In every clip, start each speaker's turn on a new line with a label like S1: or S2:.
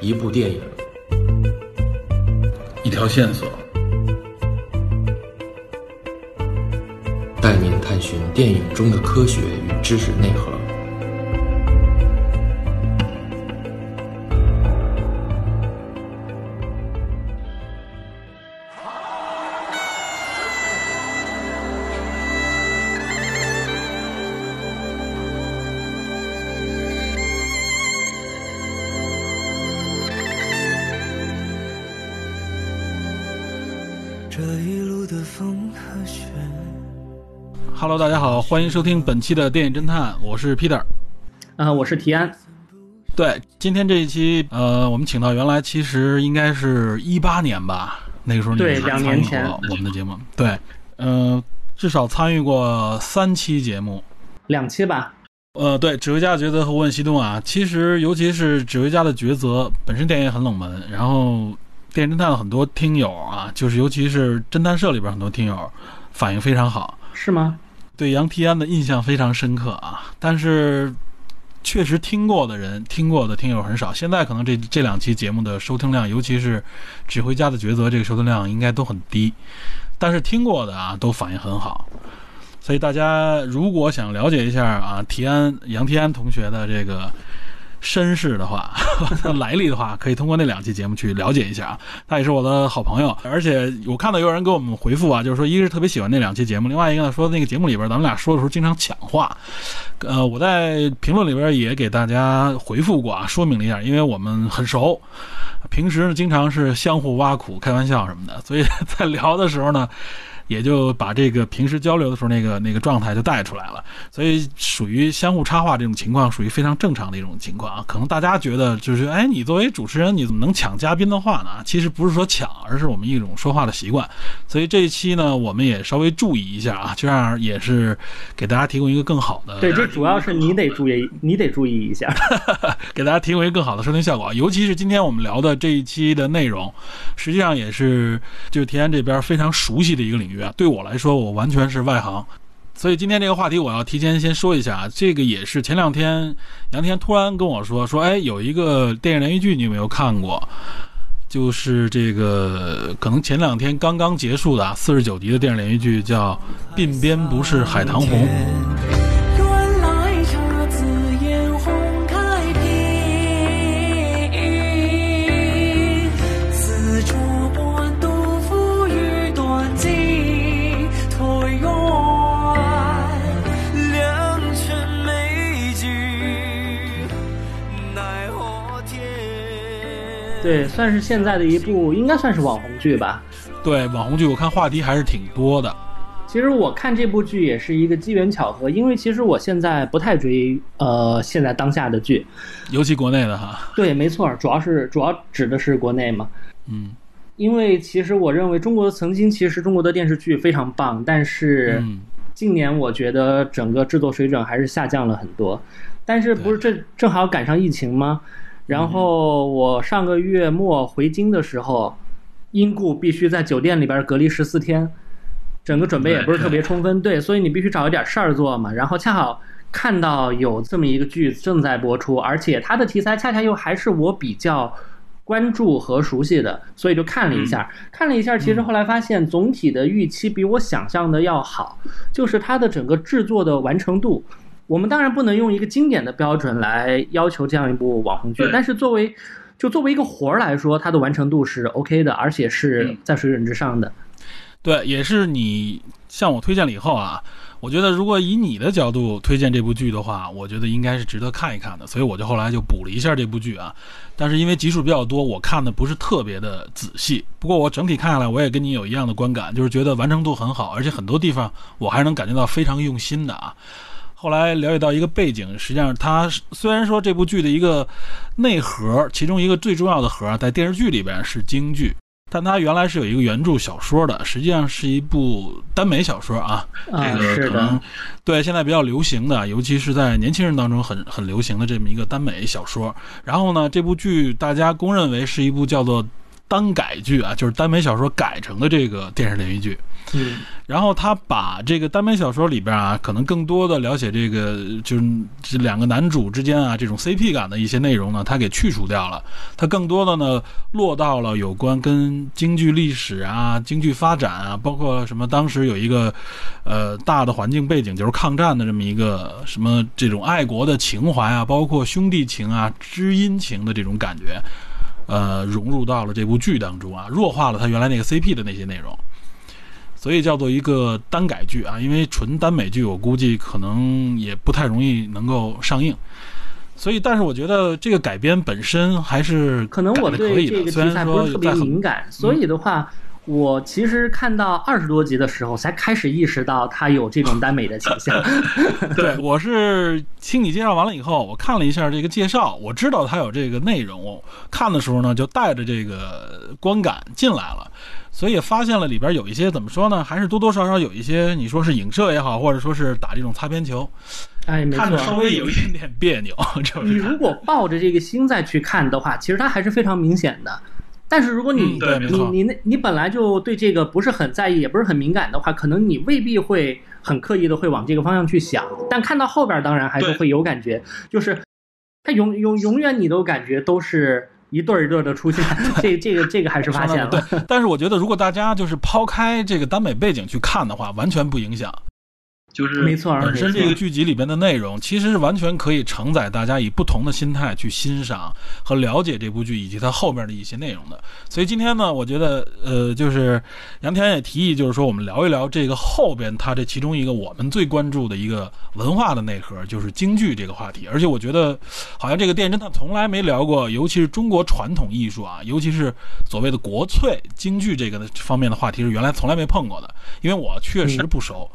S1: 一部电影，
S2: 一条线索，
S1: 带您探寻电影中的科学与知识内核。
S2: 欢迎收听本期的电影侦探，我是 Peter。
S3: 啊、我是提安。
S2: 对，今天这一期，呃，我们请到原来其实应该是一八年吧，那个时候你参与
S3: 两年前
S2: 过我们的节目，对，呃，至少参与过三期节目。
S3: 两期吧，
S2: 呃，对，指挥家的抉择和无问西东啊，其实尤其是指挥家的抉择本身电影也很冷门，然后电影侦探的很多听友啊，就是尤其是侦探社里边很多听友反应非常好，
S3: 是吗？
S2: 对杨提安的印象非常深刻啊，但是确实听过的人、听过的听友很少。现在可能这这两期节目的收听量，尤其是《指挥家的抉择》这个收听量应该都很低，但是听过的啊都反应很好。所以大家如果想了解一下啊，提安杨提安同学的这个身世的话，来历的话，可以通过那两期节目去了解一下啊。他也是我的好朋友，而且我看到有人给我们回复啊，就是说，一个是特别喜欢那两期节目，另外一个呢说那个节目里边咱们俩说的时候经常抢话。呃，我在评论里边也给大家回复过啊，说明了一下，因为我们很熟，平时呢经常是相互挖苦、开玩笑什么的，所以在聊的时候呢。也就把这个平时交流的时候那个那个状态就带出来了，所以属于相互插话这种情况，属于非常正常的一种情况啊。可能大家觉得就是，哎，你作为主持人，你怎么能抢嘉宾的话呢？其实不是说抢，而是我们一种说话的习惯。所以这一期呢，我们也稍微注意一下啊，这样也是给大家提供一个更好的，
S3: 对，这主要是你得注意，你得注意一下。
S2: 给大家提供一个更好的收听效果。尤其是今天我们聊的这一期的内容，实际上也是就是田安这边非常熟悉的一个领域对我来说，我完全是外行。所以今天这个话题，我要提前先说一下，这个也是前两天杨天突然跟我说说，哎，有一个电影连续剧你有没有看过？就是这个可能前两天刚刚结束的啊四十九集的电影连续剧，叫《鬓边不是海棠红》。
S3: 对，算是现在的一部，应该算是网红剧吧。
S2: 对网红剧，我看话题还是挺多的。
S3: 其实我看这部剧也是一个机缘巧合，因为其实我现在不太追呃现在当下的剧。
S2: 尤其国内的哈，
S3: 对，没错，主要是主要指的是国内嘛。
S2: 嗯
S3: 因为其实我认为中国曾经其实中国的电视剧非常棒，但是
S2: 嗯，
S3: 近年我觉得整个制作水准还是下降了很多。但是不是这正好赶上疫情吗？然后我上个月末回京的时候，因故必须在酒店里边隔离十四天，整个准备也不是特别充分，对，所以你必须找一点事儿做嘛。然后恰好看到有这么一个剧正在播出，而且它的题材恰恰又还是我比较关注和熟悉的，所以就看了一下。看了一下，其实后来发现总体的预期比我想象的要好，就是它的整个制作的完成度。我们当然不能用一个经典的标准来要求这样一部网红剧，但是作为就作为一个活儿来说，它的完成度是 OK 的，而且是在水准之上的。
S2: 对，也是你向我推荐了以后啊，我觉得如果以你的角度推荐这部剧的话，我觉得应该是值得看一看的，所以我就后来就补了一下这部剧啊。但是因为集数比较多，我看的不是特别的仔细。不过我整体看下来，我也跟你有一样的观感，就是觉得完成度很好，而且很多地方我还能感觉到非常用心的啊。后来了解到一个背景，实际上它虽然说这部剧的一个内核，其中一个最重要的核在电视剧里边是京剧，但它原来是有一个原著小说的，实际上是一部耽美小说啊。
S3: 啊
S2: 这个
S3: 是
S2: 可能
S3: 的，
S2: 对现在比较流行的，尤其是在年轻人当中很很流行的这么一个耽美小说。然后呢，这部剧大家公认为是一部叫做单改剧啊，就是耽美小说改成的这个电视连续剧。
S3: 嗯
S2: 然后他把这个耽美小说里边啊，可能更多的了解这个就是这两个男主之间啊这种 CP 感的一些内容呢，他给去除掉了。他更多的呢落到了有关跟京剧历史啊、京剧发展啊，包括什么当时有一个呃大的环境背景，就是抗战的这么一个什么这种爱国的情怀啊，包括兄弟情啊、知音情的这种感觉，呃，融入到了这部剧当中啊，弱化了他原来那个 CP 的那些内容。所以叫做一个单改剧啊，因为纯耽美剧，我估计可能也不太容易能够上映。所以，但是我觉得这个改编本身还是
S3: 可能我
S2: 改得可以的，
S3: 对这个
S2: 虽然
S3: 题材不是特别
S2: 说在很
S3: 敏感，所以的话，我其实看到二十多集的时候，才开始意识到他有这种耽美的倾向。
S2: 对，我是听你介绍完了以后，我看了一下这个介绍，我知道他有这个内容，我看的时候呢，就带着这个观感进来了，所以发现了里边有一些怎么说呢，还是多多少少有一些你说是影射也好，或者说是打这种擦边球，
S3: 哎，没
S2: 看着稍。微有一点点别扭，就是
S3: 你如果抱着这个心再去看的话，其实它还是非常明显的。但是如果你、
S2: 嗯
S3: 你你那你本来就对这个不是很在意，也不是很敏感的话，可能你未必会很刻意的会往这个方向去想。但看到后边，当然还是会有感觉，就是它永永永远你都感觉都是一对儿一对儿的出现，这这个这个还是发现了。
S2: 对，但是我觉得如果大家就是抛开这个耽美背景去看的话，完全不影响。就是
S3: 没错
S2: 本身这个剧集里边的内容，其实是完全可以承载大家以不同的心态去欣赏和了解这部剧以及它后面的一些内容的。所以今天呢，我觉得呃，就是杨天也提议，就是说我们聊一聊这个后边它这其中一个我们最关注的一个文化的内核，就是京剧这个话题。而且我觉得，好像这个电影侦探从来没聊过，尤其是中国传统艺术啊，尤其是所谓的国粹京剧这个方面的话题，是原来从来没碰过的，因为我确实不熟。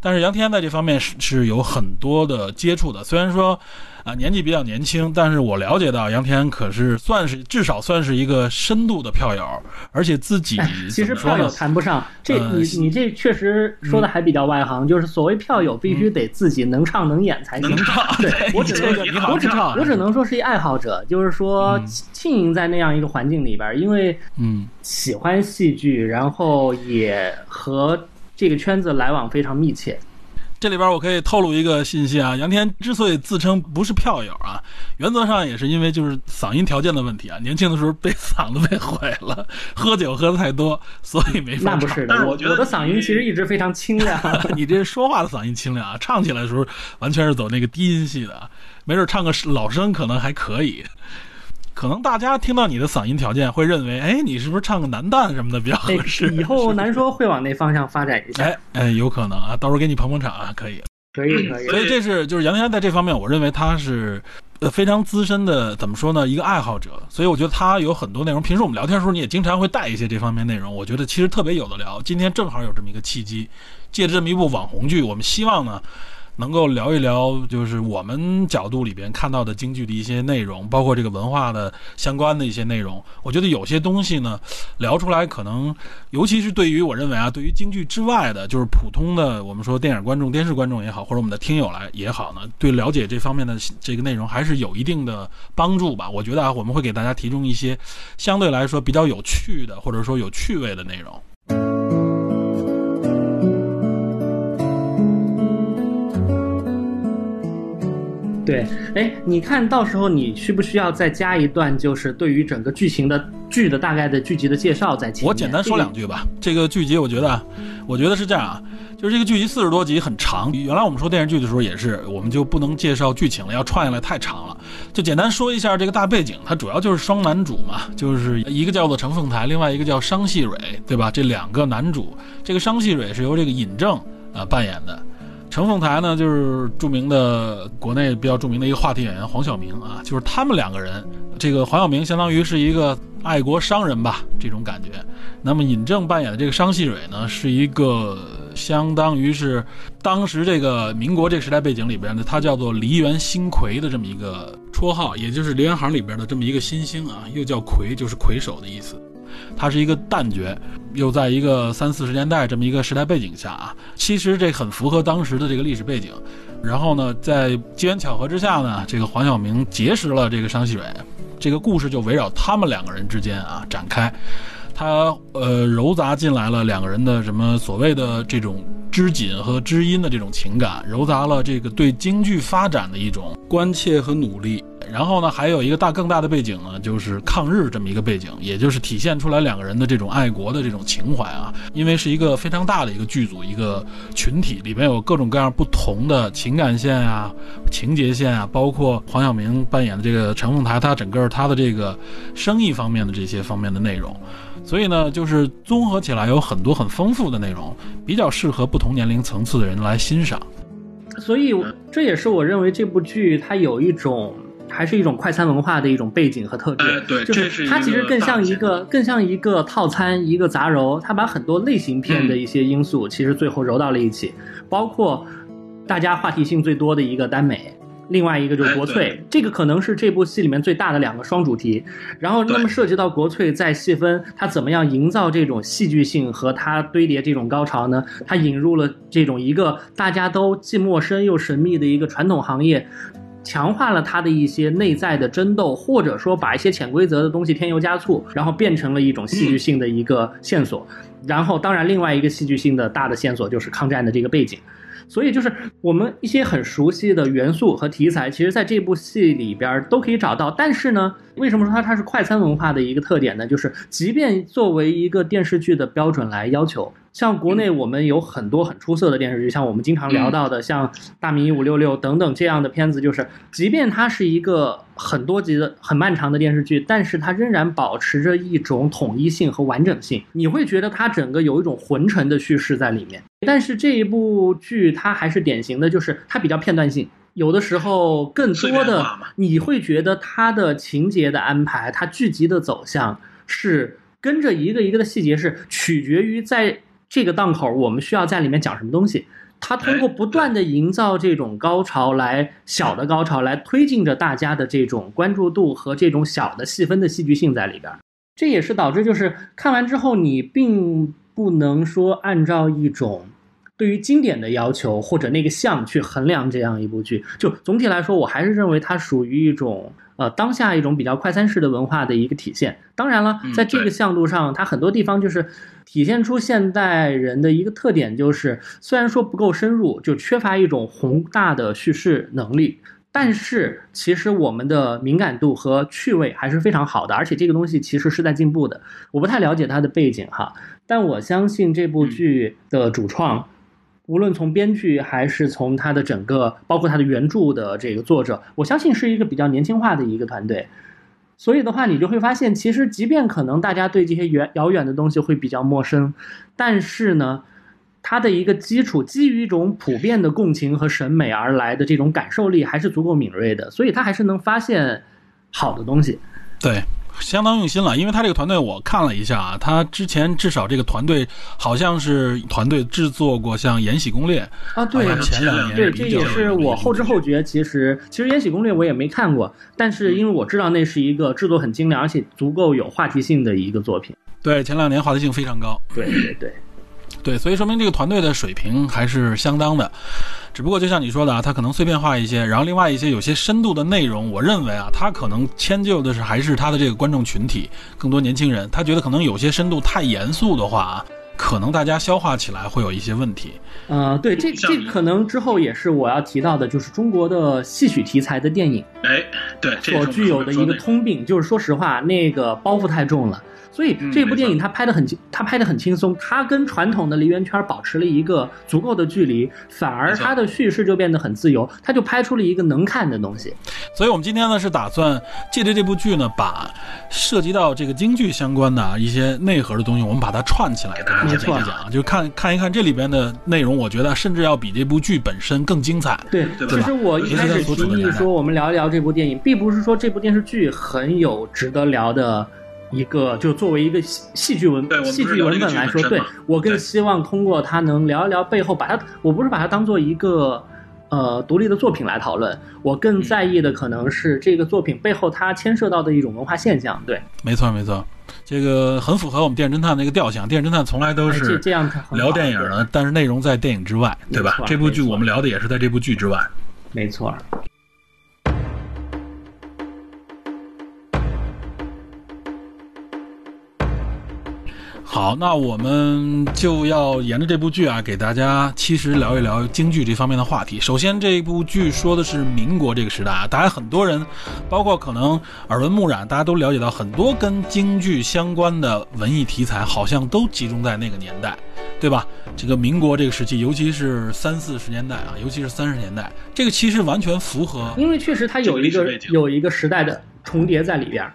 S2: 但是杨天在这方面是是有很多的接触的，虽然说啊、年纪比较年轻，但是我了解到杨天可是算是至少算是一个深度的票友，而且自己
S3: 哎，其实票友谈不上，这
S2: 呃
S3: 你你这确实说的还比较外行，就是所谓票友必须得自己能唱能演才行。
S2: 能唱，
S3: 对我只能我只
S2: 唱，
S3: 我只能说是一爱好者，就是说
S2: 嗯。
S3: 浸淫在那样一个环境里边，因为
S2: 嗯。
S3: 喜欢戏剧，然后也和这个圈子来往非常密切。
S2: 这里边我可以透露一个信息啊，杨天之所以自称不是票友啊，原则上也是因为就是嗓音条件的问题啊，年轻的时候被嗓子被毁了，喝酒喝的太多，所以没。
S3: 那不是的，我
S2: 但是觉得
S3: 我的嗓音其实一直非常清亮。
S2: 你这说话的嗓音清亮啊，唱起来的时候完全是走那个低音系的啊，没准唱个老生可能还可以。可能大家听到你的嗓音条件会认为，哎，你是不是唱个男旦什么的比较合
S3: 哎
S2: 适？
S3: 以后难说会往那方向发展一下。
S2: 哎 哎，有可能啊，到时候给你捧捧场啊，可以。
S3: 可以可以。
S2: 所以这是就是杨天在这方面，我认为他是呃非常资深的，怎么说呢，一个爱好者。所以我觉得他有很多内容，平时我们聊天的时候，你也经常会带一些这方面内容，我觉得其实特别有的聊。今天正好有这么一个契机，借着这么一部网红剧，我们希望呢。能够聊一聊，就是我们角度里边看到的京剧的一些内容，包括这个文化的相关的一些内容。我觉得有些东西呢，聊出来可能，尤其是对于我认为啊，对于京剧之外的，就是普通的我们说电影观众、电视观众也好，或者我们的听友来也好呢，对了解这方面的这个内容还是有一定的帮助吧。我觉得啊，我们会给大家提供一些相对来说比较有趣的，或者说有趣味的内容。
S3: 对，哎，你看到时候你需不需要再加一段，就是对于整个剧情的剧的大概的剧集的介绍在前面？
S2: 我简单说两句吧。这个剧集，我觉得啊，我觉得是这样啊，就是这个剧集四十多集很长。原来我们说电视剧的时候也是，我们就不能介绍剧情了，要串下来太长了。就简单说一下这个大背景，它主要就是双男主嘛，就是一个叫做程凤台，另外一个叫商细蕊，对吧？这两个男主，这个商细蕊是由这个尹正啊、呃、扮演的。程凤台呢，就是著名的国内比较著名的一个话题演员黄晓明啊，就是他们两个人。这个黄晓明相当于是一个爱国商人吧，这种感觉。那么尹正扮演的这个商细蕊呢，是一个相当于是当时这个民国这个时代背景里边的，他叫做梨园新魁的这么一个绰号，也就是梨园行里边的这么一个新星啊，又叫魁，就是魁首的意思。他是一个旦角，又在一个三四十年代这么一个时代背景下啊，其实这很符合当时的这个历史背景。然后呢，在机缘巧合之下呢，这个黄晓明结识了这个商细蕊，这个故事就围绕他们两个人之间啊展开。他呃糅杂进来了两个人的什么所谓的这种知锦和知音的这种情感，糅杂了这个对京剧发展的一种关切和努力。然后呢，还有一个大更大的背景呢，就是抗日这么一个背景，也就是体现出来两个人的这种爱国的这种情怀啊。因为是一个非常大的一个剧组，一个群体，里面有各种各样不同的情感线啊、情节线啊，包括黄晓明扮演的这个陈凤台，他整个他的这个生意方面的这些方面的内容。所以呢，就是综合起来有很多很丰富的内容，比较适合不同年龄层次的人来欣赏。
S3: 所以这也是我认为这部剧它有一种。还是一种快餐文化的一种背景和特质，
S2: 哎对
S3: 就
S2: 是
S3: 它其实更像一个更像一个套餐，一个杂糅，它把很多类型片的一些因素，其实最后揉到了一起，包括大家话题性最多的一个耽美。另外一个就是国
S2: 哎
S3: 粹，这个可能是这部戏里面最大的两个双主题。然后，那么涉及到国粹，再细分它怎么样营造这种戏剧性和它堆叠这种高潮呢？它引入了这种一个大家都既陌生又神秘的一个传统行业，强化了它的一些内在的争斗，或者说把一些潜规则的东西添油加醋，然后变成了一种戏剧性的一个线索。然后，当然，另外一个戏剧性的大的线索就是抗战的这个背景。所以就是我们一些很熟悉的元素和题材，其实在这部戏里边都可以找到。但是呢，为什么说它它是快餐文化的一个特点呢？就是即便作为一个电视剧的标准来要求，像国内我们有很多很出色的电视剧，像我们经常聊到的，像《大明一五六六》等等这样的片子，就是即便它是一个很多集的很漫长的电视剧，但是它仍然保持着一种统一性和完整性。你会觉得它整个有一种浑沉的叙事在里面。但是这一部剧它还是典型的，就是它比较片段性，有的时候更多的你会觉得它的情节的安排，它剧集的走向是跟着一个一个的细节，是取决于在这个档口我们需要在里面讲什么东西。他通过不断的营造这种高潮来小的高潮来推进着大家的这种关注度和这种小的细分的戏剧性在里边儿。这也是导致就是看完之后你并不能说按照一种对于经典的要求或者那个项去衡量这样一部剧。就总体来说，我还是认为它属于一种呃当下一种比较快餐式的文化的一个体现。当然了
S2: 嗯，
S3: 在这个
S2: 对
S3: 向度上，它很多地方就是体现出现代人的一个特点，就是虽然说不够深入，就缺乏一种宏大的叙事能力。但是，其实我们的敏感度和趣味还是非常好的，而且这个东西其实是在进步的。我不太了解它的背景哈，但我相信这部剧的主创，无论从编剧还是从它的整个，包括它的原著的这个作者，我相信是一个比较年轻化的一个团队。所以的话，你就会发现，其实即便可能大家对这些远遥远的东西会比较陌生，但是呢，它的一个基础，基于一种普遍的共情和审美而来的这种感受力，还是足够敏锐的，所以它还是能发现好的东西。
S2: 对，相当用心了，因为他这个团队我看了一下啊，他之前至少这个团队好像是团队制作过像《延禧攻略》
S3: 啊，对
S2: 前两年
S3: 对，这也是我后知后觉。其实，其实《延禧攻略》我也没看过，但是因为我知道那是一个制作很精良，而且足够有话题性的一个作品。
S2: 对，前两年话题性非常高。
S3: 对对对，
S2: 对，所以说明这个团队的水平还是相当的。只不过就像你说的啊，他可能碎片化一些，然后另外一些有些深度的内容，我认为啊，他可能迁就的是还是他的这个观众群体，更多年轻人，他觉得可能有些深度太严肃的话啊，可能大家消化起来会有一些问题。
S3: 呃，对，这这可能之后也是我要提到的，就是中国的戏曲题材的电影
S2: 哎，对，
S3: 所具有的一个通病，就是说实话，那个包袱太重了。所以
S2: 嗯
S3: 这部电影它拍的很轻，它拍的很轻松，它跟传统的梨园圈保持了一个足够的距离，反而它的叙事就变得很自由，它就拍出了一个能看的东西。
S2: 所以我们今天呢是打算借着这部剧呢，把涉及到这个京剧相关的啊一些内核的东西，我们把它串起来，给大家讲一讲，就看看一看这里边的内容，我觉得甚至要比这部剧本身更精彩。
S3: 对，
S2: 对
S3: 其实我一开始提议说我们聊一聊这部电影，并不是说这部电视剧很有值得聊的一个，就作为一个戏戏剧文
S2: 对我们不是
S3: 戏剧文本来说，对我更希望通过它能聊一聊背后，把它，我不是把它当做一个。呃，独立的作品来讨论，我更在意的可能是这个作品背后它牵涉到的一种文化现象。对，
S2: 没错没错，这个很符合我们电影侦探那个调性。电影侦探从来都是聊电影
S3: 对
S2: 的，但是内容在电影之外，对吧这部剧我们聊的也是在这部剧之外。
S3: 没错。
S2: 好，那我们就要沿着这部剧啊，给大家其实聊一聊京剧这方面的话题。首先，这部剧说的是民国这个时代啊，大家很多人，包括可能耳闻目染，大家都了解到很多跟京剧相关的文艺题材，好像都集中在那个年代，对吧？这个民国这个时期，尤其是三四十年代啊，尤其是三十年代，这个其实完全符合
S3: 因为确实它有一个有一个时代的重叠在里边。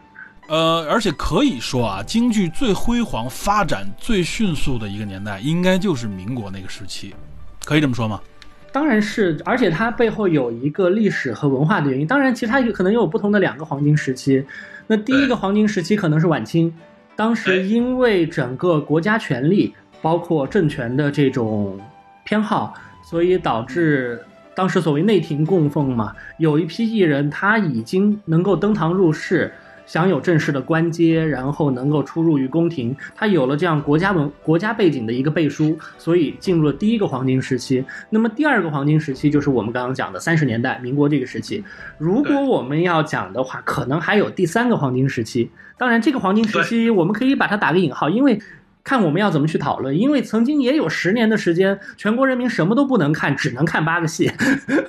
S2: 呃，而且可以说啊，京剧最辉煌、发展最迅速的一个年代，应该就是民国那个时期，可以这么说吗？
S3: 当然是，而且它背后有一个历史和文化的原因。当然，其实它可能有不同的两个黄金时期。那第一个黄金时期可能是晚清，当时因为整个国家权力，包括政权的这种偏好，所以导致当时所谓内廷供奉嘛，有一批艺人他已经能够登堂入室。享有正式的官阶，然后能够出入于宫廷，他有了这样国家文国家背景的一个背书，所以进入了第一个黄金时期。那么第二个黄金时期就是我们刚刚讲的三十年代民国这个时期。如果我们要讲的话，可能还有第三个黄金时期。当然，这个黄金时期我们可以把它打个引号，因为。看我们要怎么去讨论，因为曾经也有十年的时间，全国人民什么都不能看，只能看八个戏。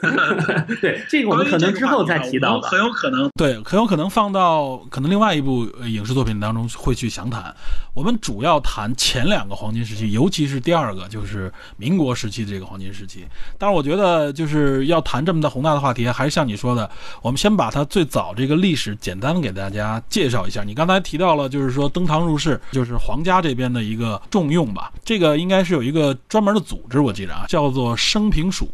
S3: 对，这个我们可能之后再提到吧。
S4: 很有可能
S2: 对，很有可能放到可能另外一部呃影视作品当中会去详谈。我们主要谈前两个黄金时期，尤其是第二个，就是民国时期的这个黄金时期。但是，我觉得就是要谈这么大宏大的话题，还是像你说的，我们先把它最早这个历史简单的给大家介绍一下。你刚才提到了，就是说登堂入室，就是皇家这边的一个重用吧。这个应该是有一个专门的组织，我记着啊，叫做生平署。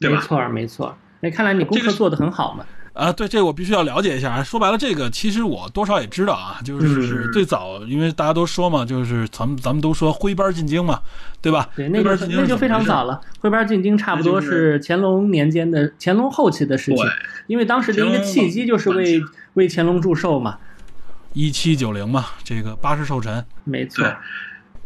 S4: 对吧？
S3: 没错，没错。那看来你功课做得很好嘛。
S2: 啊，对，这个我必须要了解一下。说白了，这个其实我多少也知道啊，就是
S3: 嗯
S2: 最早，因为大家都说嘛，就是咱们咱们都说徽班进京嘛，对吧？
S3: 对，那个
S2: 徽班进京
S3: 那就非常早
S2: 了。
S3: 了。徽班进京差不多
S4: 是
S3: 乾隆年间的乾隆后期的事情，因为当时的一个契机就是为为乾隆祝寿嘛。
S2: 一七九零嘛，这个八十寿辰。
S3: 没错，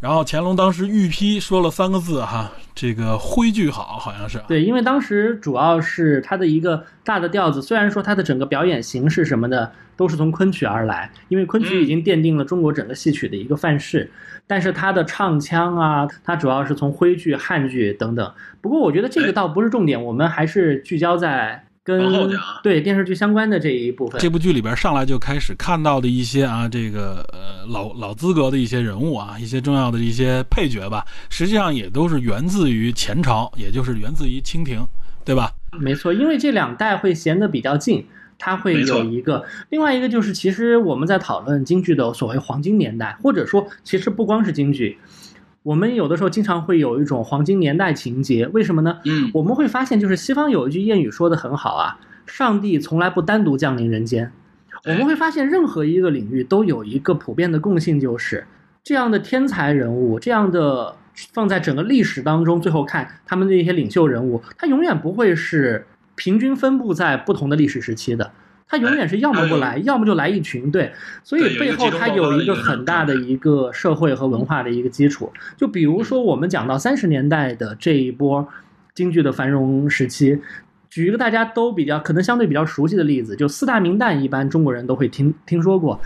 S2: 然后乾隆当时御批说了三个字哈，这个徽剧好，好像是啊。
S3: 对，因为当时主要是他的一个大的调子，虽然说他的整个表演形式什么的都是从昆曲而来，因为昆曲已经奠定了中国整个戏曲的一个范式，但是他的唱腔啊，它主要是从徽剧、汉剧等等。不过我觉得这个
S4: 哎
S3: 倒不是重点，我们还是聚焦在跟
S4: 往后讲
S3: 对电视剧相关的这一部分。
S2: 这部剧里边上来就开始看到的一些啊，这个呃老老资格的一些人物啊，一些重要的一些配角吧，实际上也都是源自于前朝，也就是源自于清廷，对吧？
S3: 没错，因为这两代会衔得比较近，它会有一个，另外一个就是，其实我们在讨论京剧的所谓黄金年代，或者说，其实不光是京剧，我们有的时候经常会有一种黄金年代情节，为什么呢？
S4: 嗯，
S3: 我们会发现，就是西方有一句谚语说的很好啊，上帝从来不单独降临人间。我们会发现，任何一个领域都有一个普遍的共性，就是这样的天才人物，这样的放在整个历史当中，最后看他们的一些领袖人物，他永远不会是平均分布在不同的历史时期的。他永远是要么不来，要么就来一群，对，所以背后
S4: 个集中爆发
S3: 它有一个很大的一个社会和文化的一个基础。就比如说我们讲到三十年代的这一波京剧的繁荣时期，举一个大家都比较可能相对比较熟悉的例子，就四大名旦，一般中国人都会听听说过。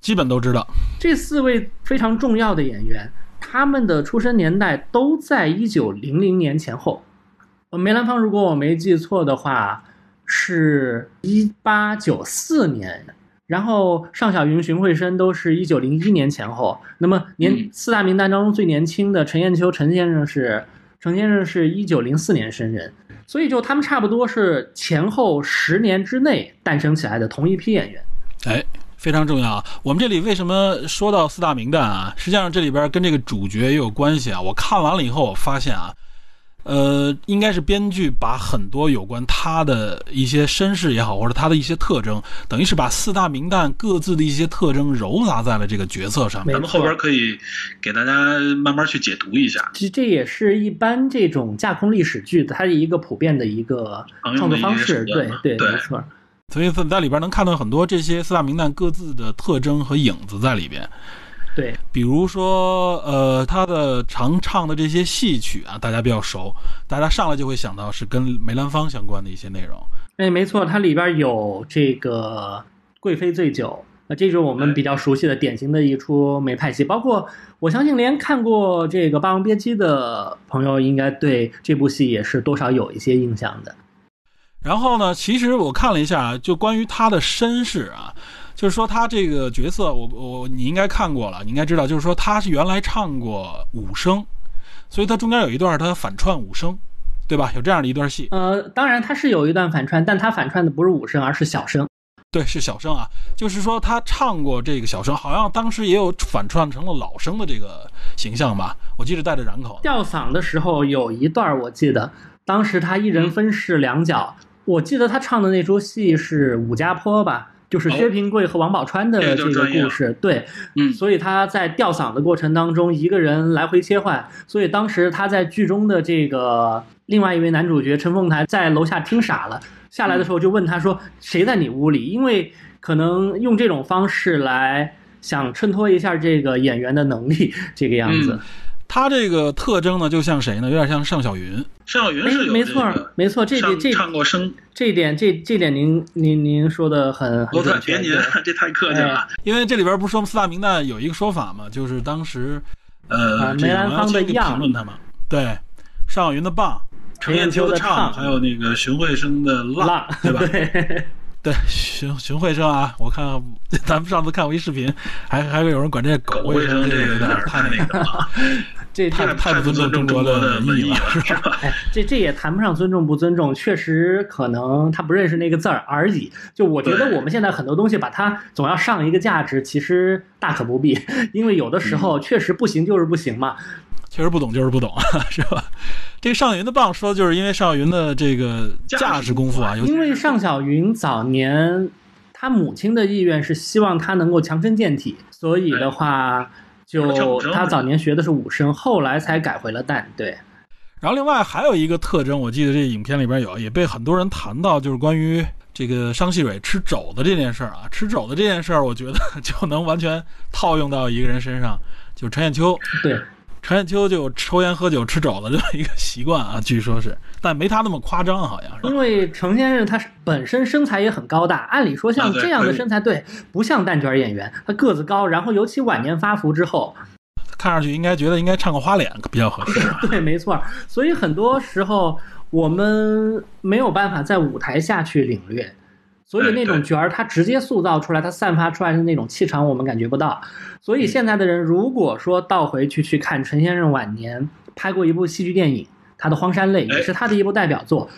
S2: 基本都知道。
S3: 这四位非常重要的演员，他们的出生年代都在一九零零年前后。呃，梅兰芳，如果我没记错的话，是一八九四年，然后尚小云、荀慧生都是一九零一年前后。那么年、
S4: 嗯
S3: 四大名旦当中最年轻的陈彦秋陈先生是陈先生是一九零四年生人，所以就他们差不多是前后十年之内诞生起来的同一批演员。
S2: 哎，非常重要啊！我们这里为什么说到四大名旦啊？实际上这里边跟这个主角也有关系啊。我看完了以后，我发现啊，呃，应该是编剧把很多有关他的一些身世也好，或者他的一些特征，等于是把四大名旦各自的一些特征糅杂在了这个角色上面。
S4: 咱们后边可以给大家慢慢去解读一下。
S3: 其实这也是一般这种架空历史剧它的一个普遍的一个创作方式，对
S4: 对
S3: 没错。
S2: 所以在在里边能看到很多这些四大名旦各自的特征和影子在里边。
S3: 对，
S2: 比如说，呃，他的常唱的这些戏曲啊，大家比较熟，大家上来就会想到是跟梅兰芳相关的一些内容。
S3: 哎，没错，它里边有这个《贵妃醉酒》，啊，这就是我们比较熟悉的典型的一出梅派戏。包括我相信，连看过这个《霸王别姬》的朋友，应该对这部戏也是多少有一些印象的。
S2: 然后呢，其实我看了一下，就关于他的身世啊，就是说他这个角色，我我你应该看过了，你应该知道，就是说他是原来唱过武生，所以他中间有一段他反串武生，对吧？有这样的一段戏，
S3: 呃，当然他是有一段反串，但他反串的不是武生，而是小生。
S2: 对，是小生啊，就是说他唱过这个小生，好像当时也有反串成了老生的这个形象吧？我记得带着染口。
S3: 吊嗓的时候有一段，我记得当时他一人分饰两角。我记得他唱的那出戏是《武家坡》吧，就是薛平贵和王宝钏的这个故事。对，
S4: 嗯
S3: 所以他在吊嗓的过程当中，一个人来回切换。所以当时他在剧中的这个另外一位男主角陈凤台在楼下听傻了，下来的时候就问他说：“谁在你屋里？”因为可能用这种方式来想衬托一下这个演员的能力，这个样子。
S2: 他这个特征呢，就像谁呢？有点像尚小云。
S4: 尚小云
S3: 哎
S4: 是，有
S3: 没错
S4: 这个
S3: 儿，没错，这这
S4: 唱过声，
S3: 这一点，这这点您您您说的很很
S4: 我
S3: 准确。
S4: 特别您
S3: 对，
S4: 这太客气了。
S2: 因为这里边不是说四大名旦有一个说法嘛，就是当时
S4: 呃
S3: 梅兰芳的样
S2: 评论他嘛，对，尚小云的棒，
S3: 程砚秋的
S4: 唱，还有那个荀慧生的浪，
S3: 浪，
S4: 对吧？
S3: 对，
S2: 对，荀荀慧生啊，我看咱们上次看过一视频，还还有人管这狗
S4: 狗卫生
S2: 这个有
S4: 这个有点
S2: 点太那
S4: 太那个了，
S3: 这
S2: 太太不尊重中国的
S4: 的
S2: 文艺了，
S4: 了，是吧？
S3: 哎，这这也谈不上尊重不尊重，确实可能他不认识那个字儿而已。就我觉得我们现在很多东西把它总要上一个价值，其实大可不必，因为有的时候确实不行就是不行嘛。
S2: 确实不懂就是不懂，是吧？这个尚小云的棒说的就是因为尚小云的这个价值功夫啊，
S3: 因为尚小云早年他母亲的意愿是希望他能够强身健体，所以的话，就他早年学的是武生，后来才改回了旦。对，
S2: 然后另外还有一个特征，我记得这影片里边有，也被很多人谈到，就是关于这个商细蕊吃肘子这件事儿啊。吃肘子这件事儿，我觉得 就能完全套用到一个人身上，就是陈艳秋。
S3: 对，
S2: 陈彦秋就抽烟喝酒吃肘子这么一个习惯啊，据说是，但没他那么夸张，好像是。
S3: 因为程先生他本身身材也很高大，按理说像这样的身材，对，不像蛋卷演员，他个子高，然后尤其晚年发福之后，
S2: 看上去应该觉得应该唱个花脸比较合适。
S3: 对，没错儿。所以很多时候我们没有办法在舞台下去领略，所以那种角儿他直接塑造出来，他散发出来的那种气场，我们感觉不到。所以现在的人如果说倒回去去看陈先生晚年拍过一部戏剧电影，他的《荒山泪》
S4: 哎。
S3: 也是他的一部代表作，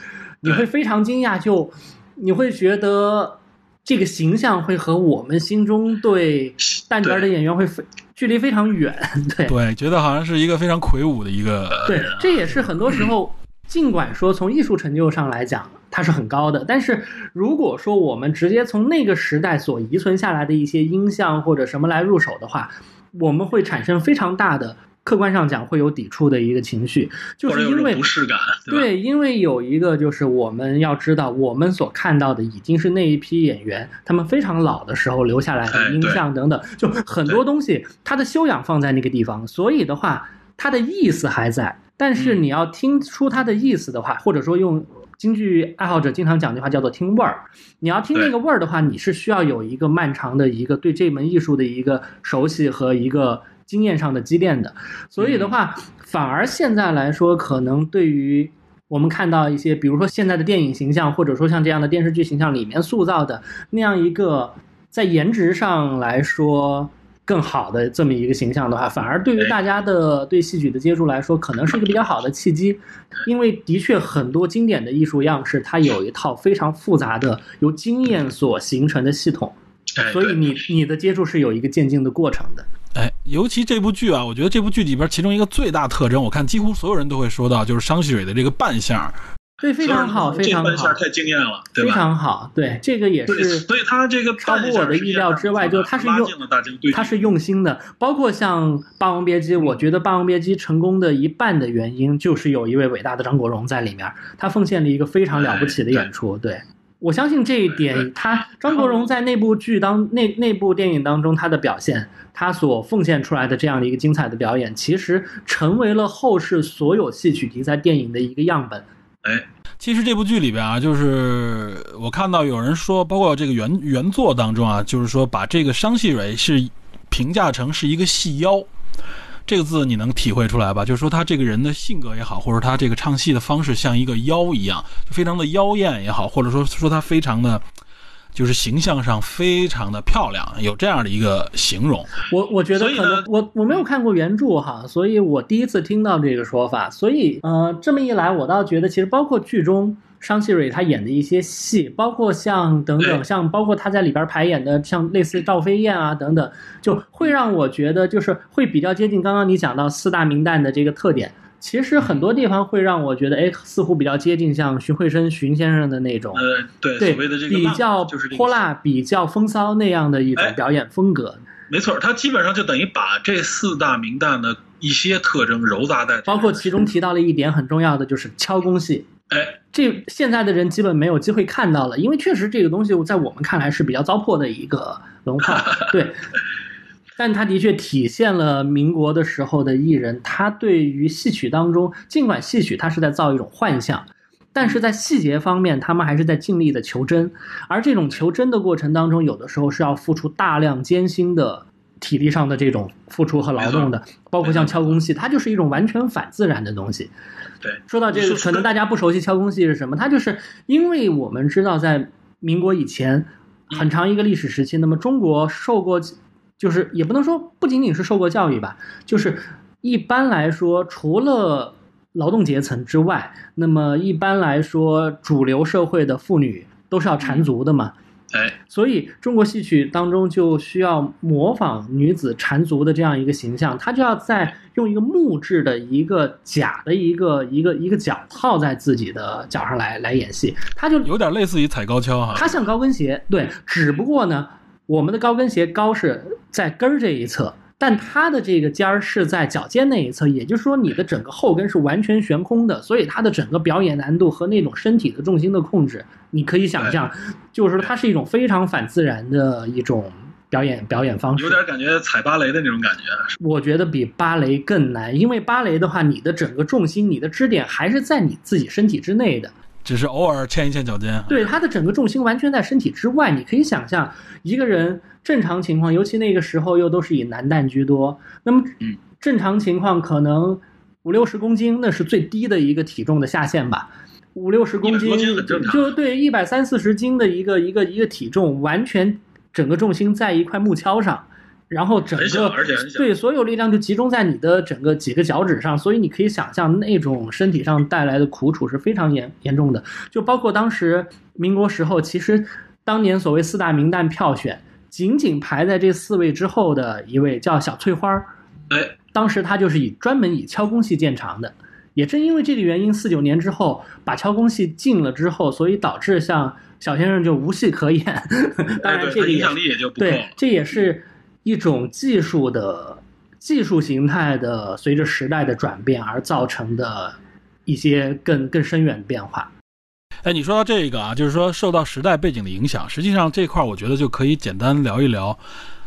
S3: 你会非常惊讶，就你会觉得。这个形象会和我们心中对蛋卷儿的演员会非距离非常远，对，
S2: 对，觉得好像是一个非常魁梧的一个
S3: 对这也是很多时候，尽管说从艺术成就上来讲它是很高的，但是如果说我们直接从那个时代所遗存下来的一些音像或者什么来入手的话，我们会产生非常大的客观上讲会有抵触的一个情绪，就是因为
S4: 不适感，对
S3: 因为有一个就是我们要知道，我们所看到的已经是那一批演员他们非常老的时候留下来的音像等等，就很多东西它的修养放在那个地方，所以的话，它的意思还在。但是
S4: 嗯。
S3: 你要听出它的意思的话，或者说用京剧爱好者经常讲的话叫做听味儿，你要听那个味儿的话，你是需要有一个漫长的一个对这门艺术的一个熟悉和一个经验上的积淀的。所以的话，反而现在来说，可能对于我们看到一些，比如说现在的电影形象，或者说像这样的电视剧形象里面塑造的那样一个在颜值上来说更好的这么一个形象的话，反而对于大家的对戏曲的接触来说，可能是一个比较好的契机，因为的确很多经典的艺术样式，它有一套非常复杂的由经验所形成的系统，所以你你的接触是有一个渐进的过程的。
S2: 哎，尤其这部剧啊，我觉得这部剧里边其中一个最大特征，我看几乎所有人都会说到，就是商细蕊的这个扮相。
S3: 对，非常好，非常好
S4: 这半下，太惊艳了，对
S3: 非？常好。对，这个也，是
S4: 所以他这个
S3: 超乎我的意料之外，就是他是用他是用心的，包括像《霸王别姬》，我觉得《霸王别姬》成功的一半的原因就是有一位伟大的张国荣在里面，他奉献了一个非常了不起的演出。对我相信这一点，他张国荣在那部剧当那那部电影当中他的表现，他所奉献出来的这样的一个精彩的表演，其实成为了后世所有戏曲题材电影的一个样本。
S4: 哎，
S2: 其实这部剧里边啊，就是我看到有人说，包括这个原原作当中啊，就是说把这个商细蕊是评价成是一个细腰，这个字你能体会出来吧？就是说他这个人的性格也好，或者他这个唱戏的方式像一个妖一样，就非常的妖艳也好，或者说说他非常的。就是形象上非常的漂亮，有这样的一个形容。
S3: 我我觉得可能我我没有看过原著哈，所以我第一次听到这个说法。所以呃，这么一来，我倒觉得其实包括剧中商细蕊他演的一些戏，包括像等等，像包括他在里边排演的像类似赵飞燕啊等等，就会让我觉得就是会比较接近刚刚你讲到四大名旦的这个特点。其实很多地方会让我觉得，哎，似乎比较接近像徐慧生荀先生的那种，
S4: 呃，对，
S3: 对
S4: 所谓的这个
S3: 比较
S4: 就是
S3: 泼辣、比较风骚那样的一种
S4: 哎
S3: 表演风格。
S4: 没错，他基本上就等于把这四大名旦的一些特征揉杂在，
S3: 包括其中提到了一点很重要的，就是敲工戏。
S4: 哎，
S3: 这现在的人基本没有机会看到了，因为确实这个东西在我们看来是比较糟粕的一个文化，对。但它的确体现了民国的时候的艺人，他对于戏曲当中，尽管戏曲它是在造一种幻象，但是在细节方面，他们还是在尽力的求真。而这种求真的过程当中，有的时候是要付出大量艰辛的体力上的这种付出和劳动的，包括像敲工戏，它就是一种完全反自然的东西。
S4: 对，
S3: 说到这个，可能大家不熟悉敲工戏是什么，它就是因为我们知道在民国以前很长一个历史时期，那么中国受过，就是也不能说不仅仅是受过教育吧，就是一般来说，除了劳动阶层之外，那么一般来说，主流社会的妇女都是要缠足的嘛。
S4: 哎，
S3: 所以中国戏曲当中就需要模仿女子缠足的这样一个形象，她就要在用一个木质的一个假的一个一个一个脚套在自己的脚上来来演戏，她就
S2: 有点类似于踩高跷哈。
S3: 她像高跟鞋，对，只不过呢，我们的高跟鞋高是在跟儿这一侧，但它的这个尖儿是在脚尖那一侧，也就是说你的整个后跟是完全悬空的，所以它的整个表演难度和那种身体的重心的控制，你可以想象，就是它是一种非常反自然的一种表演表演方式
S4: 有。点感觉踩芭蕾的那种感觉，
S3: 我觉得比芭蕾更难，因为芭蕾的话，你的整个重心、你的支点还是在你自己身体之内的。
S2: 只是偶尔欠一欠脚尖。
S3: 对，他的整个重心完全在身体之外。你可以想象，一个人正常情况，尤其那个时候又都是以男旦居多，那么
S4: 嗯
S3: 正常情况可能五六十公斤，那是最低的一个体重的下限吧。五六十公斤
S4: 100多斤很正常
S3: 就对一百三四十斤的一个一个一个体重，完全整个重心在一块木锹上，然后整，个。对，所有力量就集中在你的整个几个脚趾上，所以你可以想象那种身体上带来的苦楚是非常严严重的。就包括当时民国时候，其实当年所谓四大名旦票选，仅仅排在这四位之后的一位叫小翠花儿，
S4: 哎，
S3: 当时他就是以专门以敲工戏见长的。也正因为这个原因，四九年之后把敲工戏禁了之后，所以导致像小先生就无戏可演。当
S4: 哎
S3: 然，这个
S4: 影响力也就不够。，
S3: 对这也是一种技术的技术形态的随着时代的转变而造成的一些更更深远的变化。
S2: 哎，你说到这个啊，就是说受到时代背景的影响，实际上这块儿我觉得就可以简单聊一聊，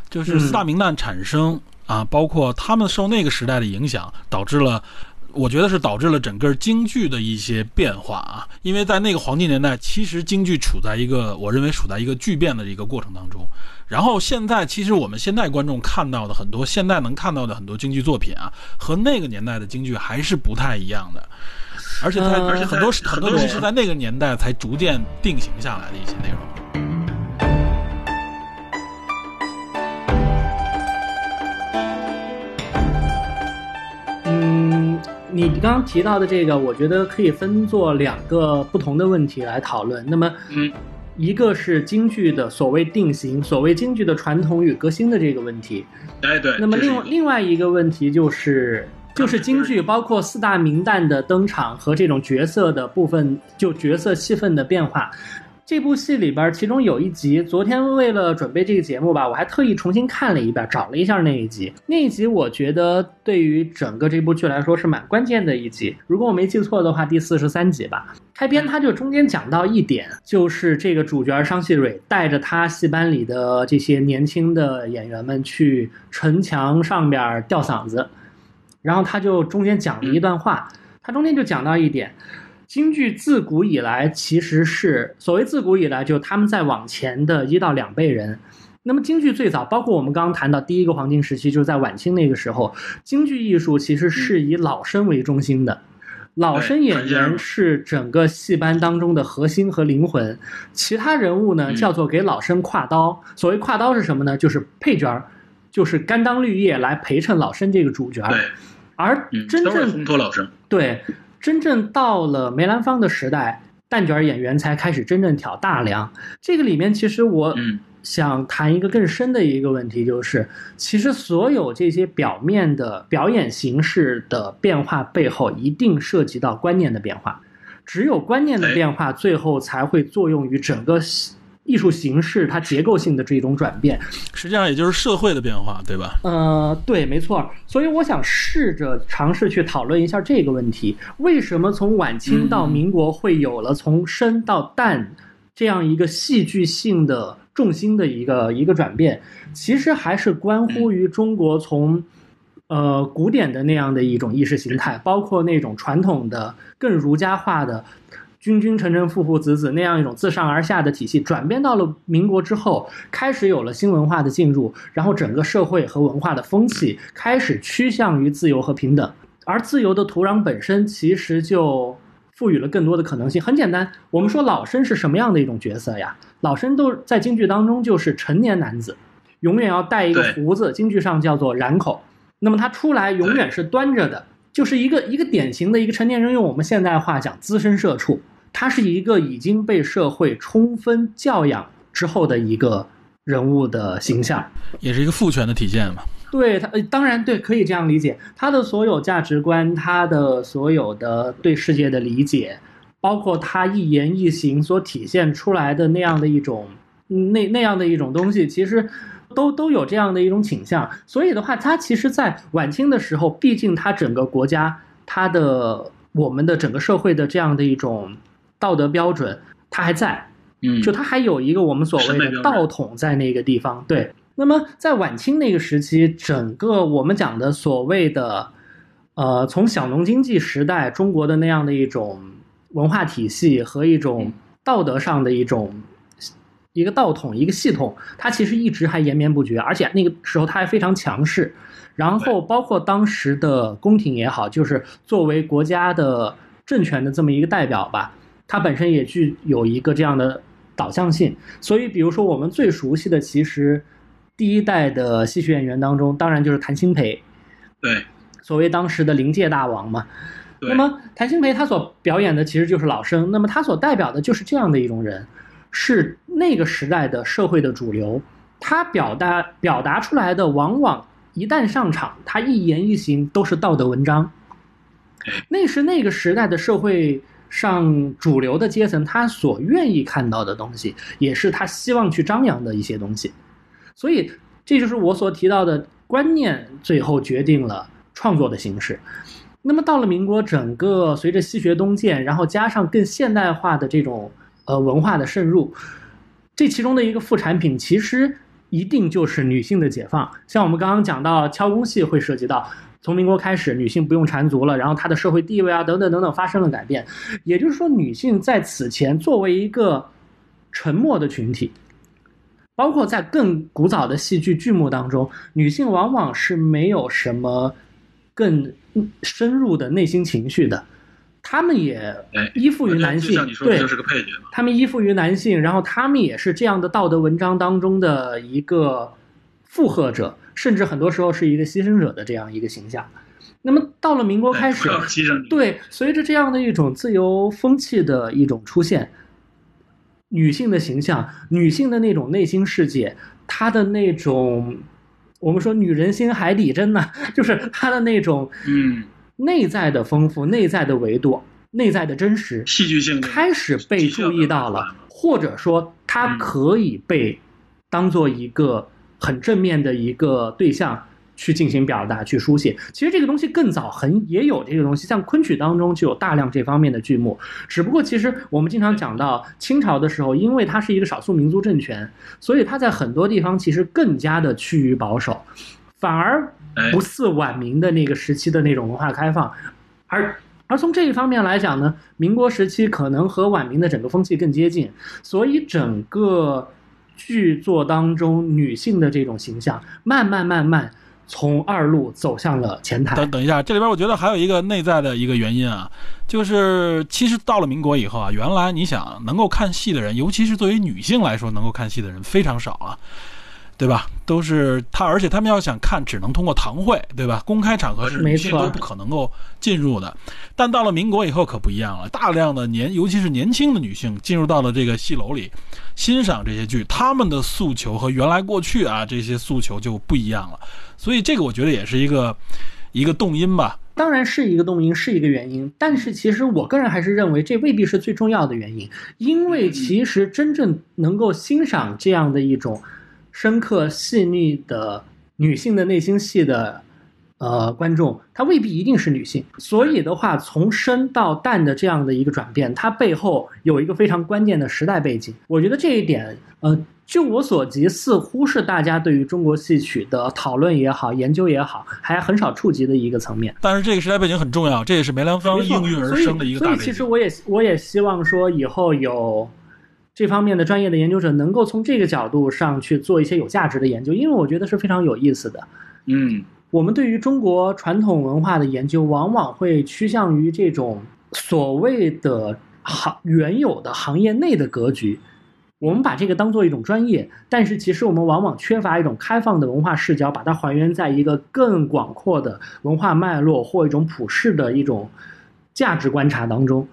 S2: 就是
S3: 嗯
S2: 四大名旦产生、啊，包括他们受那个时代的影响，导致了。我觉得是导致了整个京剧的一些变化啊，因为在那个黄金年代，其实京剧处在一个我认为处在一个巨变的一个过程当中。然后现在，其实我们现在观众看到的很多，现在能看到的很多京剧作品啊，和那个年代的京剧还是不太一样的。而且在、
S3: 呃
S2: 而且很多很多东西是在那个年代才逐渐定型下来的一些内容。
S3: 你刚刚提到的这个，我觉得可以分作两个不同的问题来讨论。那么，
S4: 嗯，
S3: 一个是京剧的所谓定型，所谓京剧的传统与革新的这个问题。
S4: 哎，对。
S3: 那么另另外一个问题就是，就是京剧包括四大名旦的登场和这种角色的部分，就角色戏份的变化。这部戏里边，其中有一集，昨天为了准备这个节目吧，我还特意重新看了一遍，找了一下那一集。那一集我觉得对于整个这部剧来说是蛮关键的一集。如果我没记错的话，第四十三集吧。开篇他就中间讲到一点，就是这个主角商细蕊带着他戏班里的这些年轻的演员们去城墙上边吊嗓子，然后他就中间讲了一段话，他中间就讲到一点，京剧自古以来其实是所谓自古以来，就他们在往前的一到两辈人。那么京剧最早，包括我们刚刚谈到第一个黄金时期，就是在晚清那个时候，京剧艺术其实是以老生为中心的。老生演员是整个戏班当中的核心和灵魂，其他人物呢
S4: 嗯
S3: 叫做给老生挎刀。所谓挎刀是什么呢？就是配角儿，就是甘当绿叶来陪衬老生这个主角儿。
S4: 对，
S3: 而
S4: 嗯，
S3: 真正
S4: 烘托老生，
S3: 对，真正到了梅兰芳的时代，旦角演员才开始真正挑大梁。这个里面，其实我
S4: 嗯
S3: 想谈一个更深的一个问题，就是其实所有这些表面的表演形式的变化背后，一定涉及到观念的变化。只有观念的
S4: 哎
S3: 变化，最后才会作用于整个艺术形式它结构性的这种转变。
S2: 实际上也就是社会的变化，对吧？
S3: 呃，对，没错。所以我想试着尝试去讨论一下这个问题：为什么从晚清到民国会有了从深到淡这样一个戏剧性的重心的一个一个转变？其实还是关乎于中国从呃古典的那样的一种意识形态，包括那种传统的更儒家化的。君君臣臣父父子子那样一种自上而下的体系，转变到了民国之后，开始有了新文化的进入，然后整个社会和文化的风气开始趋向于自由和平等，而自由的土壤本身其实就赋予了更多的可能性。很简单，我们说老生是什么样的一种角色呀？老生都在京剧当中就是成年男子，永远要带一个胡子，京剧上叫做髯口。那么他出来永远是端着的，就是一个一个典型的一个成年人，用我们现代话讲，资深社畜。他是一个已经被社会充分教养之后的一个人物的形象。
S2: 也是一个父权的体现嘛。
S3: 对他，呃当然对，可以这样理解。他的所有价值观，他的所有的对世界的理解，包括他一言一行所体现出来的那样的一种嗯那那样的一种东西，其实都都有这样的一种倾向。所以的话，他其实，在晚清的时候，毕竟他整个国家，他的我们的整个社会的这样的一种道德标准，它还在。
S4: 嗯，
S3: 就它还有一个我们所谓的道统在那个地方。对，那么在晚清那个时期，整个我们讲的所谓的，呃，从小农经济时代中国的那样的一种文化体系和一种道德上的一种一个道统、一个系统，它其实一直还延绵不绝，而且那个时候它还非常强势。然后包括当时的宫廷也好，就是作为国家的政权的这么一个代表吧，它本身也具有一个这样的导向性。所以，比如说我们最熟悉的，其实第一代的戏曲演员当中，当然就是谭鑫培，
S4: 对
S3: 所谓当时的临界大王嘛。
S4: 对
S3: 那么谭鑫培他所表演的其实就是老生，那么他所代表的就是这样的一种人，是那个时代的社会的主流。他表达表达出来的，往往一旦上场，他一言一行都是道德文章。那是那个时代的社会上主流的阶层，他所愿意看到的东西，也是他希望去张扬的一些东西。所以，这就是我所提到的观念，最后决定了创作的形式。那么到了民国，整个随着西学东渐，然后加上更现代化的这种呃文化的渗入，这其中的一个副产品，其实一定就是女性的解放。像我们刚刚讲到敲工戏会涉及到，从民国开始，女性不用缠足了，然后她的社会地位啊等等等等发生了改变。也就是说，女性在此前作为一个沉默的群体，包括在更古早的戏剧剧目当中，女性往往是没有什么更深入的内心情绪的，她们也
S4: 哎
S3: 依附于男性，对
S4: 就是个配角。
S3: 他们依附于男性，然后他们也是这样的道德文章当中的一个附和者，甚至很多时候是一个牺牲者的这样一个形象。那么到了民国开始
S4: 对，
S3: 随着这样的一种自由风气的一种出现，女性的形象、女性的那种内心世界，她的那种，我们说女人心海底针呐、就是她的那种
S4: 嗯，
S3: 内在的丰富、内在的维度、内在的真实，
S4: 戏剧性
S3: 开始被注意到了，或者说它
S4: 嗯
S3: 可以被当做一个很正面的一个对象去进行表达、去书写。其实这个东西更早很也有这个东西，像昆曲当中就有大量这方面的剧目。只不过其实我们经常讲到清朝的时候，因为它是一个少数民族政权，所以它在很多地方其实更加的趋于保守，反而不似晚明的那个时期的那种文化开放，而而从这一方面来讲呢，民国时期可能和晚明的整个风气更接近，所以整个剧作当中女性的这种形象，慢慢慢慢从二路走向了前台。
S2: 等等一下，这里边我觉得还有一个内在的一个原因啊，就是其实到了民国以后啊，原来你想能够看戏的人，尤其是对于女性来说，能够看戏的人非常少啊。对吧？都是他，而且他们要想看，只能通过堂会，对吧？公开场合是
S3: 没错
S2: 女性都不可能够进入的。但到了民国以后可不一样了，大量的年，尤其是年轻的女性进入到了这个戏楼里，欣赏这些剧，他们的诉求和原来过去啊这些诉求就不一样了。所以这个我觉得也是一个一个动因吧。
S3: 当然是一个动因，是一个原因，但是其实我个人还是认为这未必是最重要的原因，因为其实真正能够欣赏这样的一种深刻细腻的女性的内心戏的呃观众，她未必一定是女性。所以的话，从深到淡的这样的一个转变，它背后有一个非常关键的时代背景。我觉得这一点，呃，就我所及，似乎是大家对于中国戏曲的讨论也好、研究也好，还很少触及的一个层面。
S2: 但是这个时代背景很重要，这也是梅兰芳应运而生的一个大背景。
S3: 所以所以其实我也我也希望说，以后有这方面的专业的研究者能够从这个角度上去做一些有价值的研究，因为我觉得是非常有意思的。
S4: 嗯
S3: 我们对于中国传统文化的研究，往往会趋向于这种所谓的行原有的行业内的格局。我们把这个当做一种专业，但是其实我们往往缺乏一种开放的文化视角，把它还原在一个更广阔的文化脉络或一种普世的一种价值观察当中。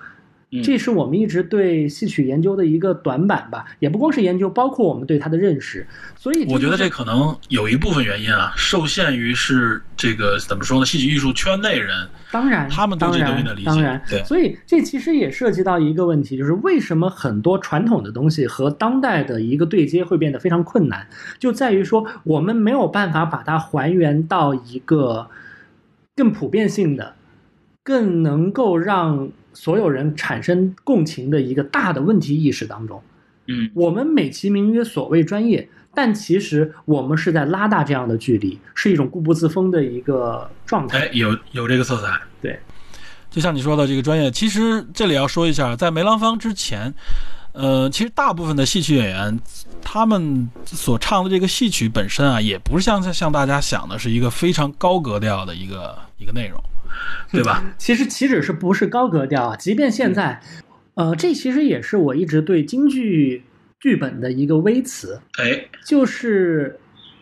S4: 嗯
S3: 这是我们一直对戏曲研究的一个短板吧，也不光是研究，包括我们对它的认识。所以
S4: 我觉得这可能有一部分原因啊，受限于是这个怎么说呢？戏曲艺术圈内人，
S3: 当然，
S4: 他们对这东西的理解
S3: 当然，
S4: 对
S3: 所以这其实也涉及到一个问题，就是为什么很多传统的东西和当代的一个对接会变得非常困难，就在于说我们没有办法把它还原到一个更普遍性的、更能够让所有人产生共情的一个大的问题意识当中。
S4: 嗯
S3: 我们美其名曰所谓专业，但其实我们是在拉大这样的距离，是一种固步自封的一个状态。
S4: 哎，有有这个色彩，
S3: 对，
S2: 就像你说的这个专业，其实这里要说一下，在梅兰芳之前，呃，其实大部分的戏曲演员，他们所唱的这个戏曲本身啊，也不是像像大家想的是一个非常高格调的一个一个内容，对吧？
S3: 其实岂止是不是高格调啊？即便现在，呃，这其实也是我一直对京剧剧本的一个微词，
S4: 哎，
S3: 就是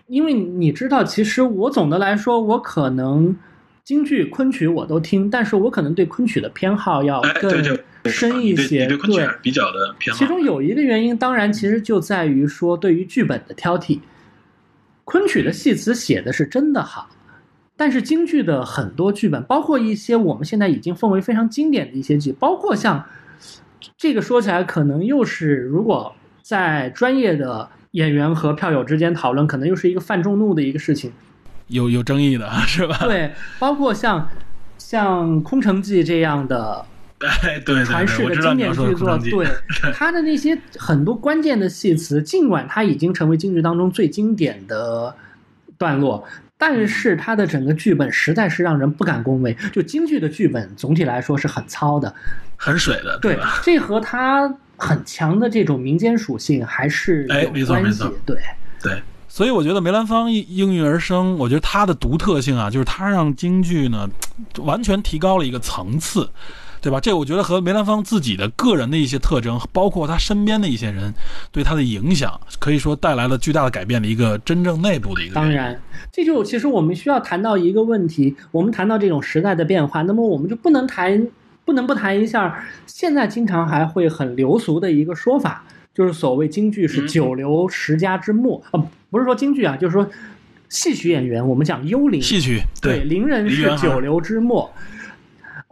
S3: 因为你知道，其实我总的来说，我可能京剧、昆曲我都听，但是我可能对昆曲的偏好要更深一些。
S4: 你对比较的偏好。
S3: 其中有一个原因，当然其实就在于说对于剧本的挑剔。昆曲的戏词写的是真的好，但是京剧的很多剧本，包括一些我们现在已经奉为非常经典的一些剧，包括像这个说起来，可能又是如果在专业的演员和票友之间讨论，可能又是一个犯众怒的一个事情。
S2: 有有争议的 是吧？
S3: 对，包括像像《空城计》这样的
S4: 哎，对对对，
S3: 传世的经典剧作，对 他的那些很多关键的戏词，尽管它已经成为京剧当中最经典的段落，但是它的整个剧本实在是让人不敢恭维。就京剧的剧本总体来说是很糙的，
S4: 很水的，
S3: 对
S4: 吧？，
S3: 这和它很强的这种民间属性还是
S4: 哎没
S3: 有关系
S4: 错没错。
S3: 对，
S4: 对，
S2: 所以我觉得梅兰芳应应运而生，我觉得他的独特性啊，就是他让京剧呢完全提高了一个层次，对吧？这我觉得和梅兰芳自己的个人的一些特征，包括他身边的一些人对他的影响，可以说带来了巨大的改变的一个真正内部的一个。
S3: 当然，这就其实我们需要谈到一个问题，我们谈到这种时代的变化，那么我们就不能谈，不能不谈一下现在经常还会很流俗的一个说法，就是所谓京剧是
S4: 嗯
S3: 九流十家之末啊、呃不是说京剧啊，就是说戏曲演员，我们讲幽灵，
S2: 戏曲
S3: 对，伶人是九流之末。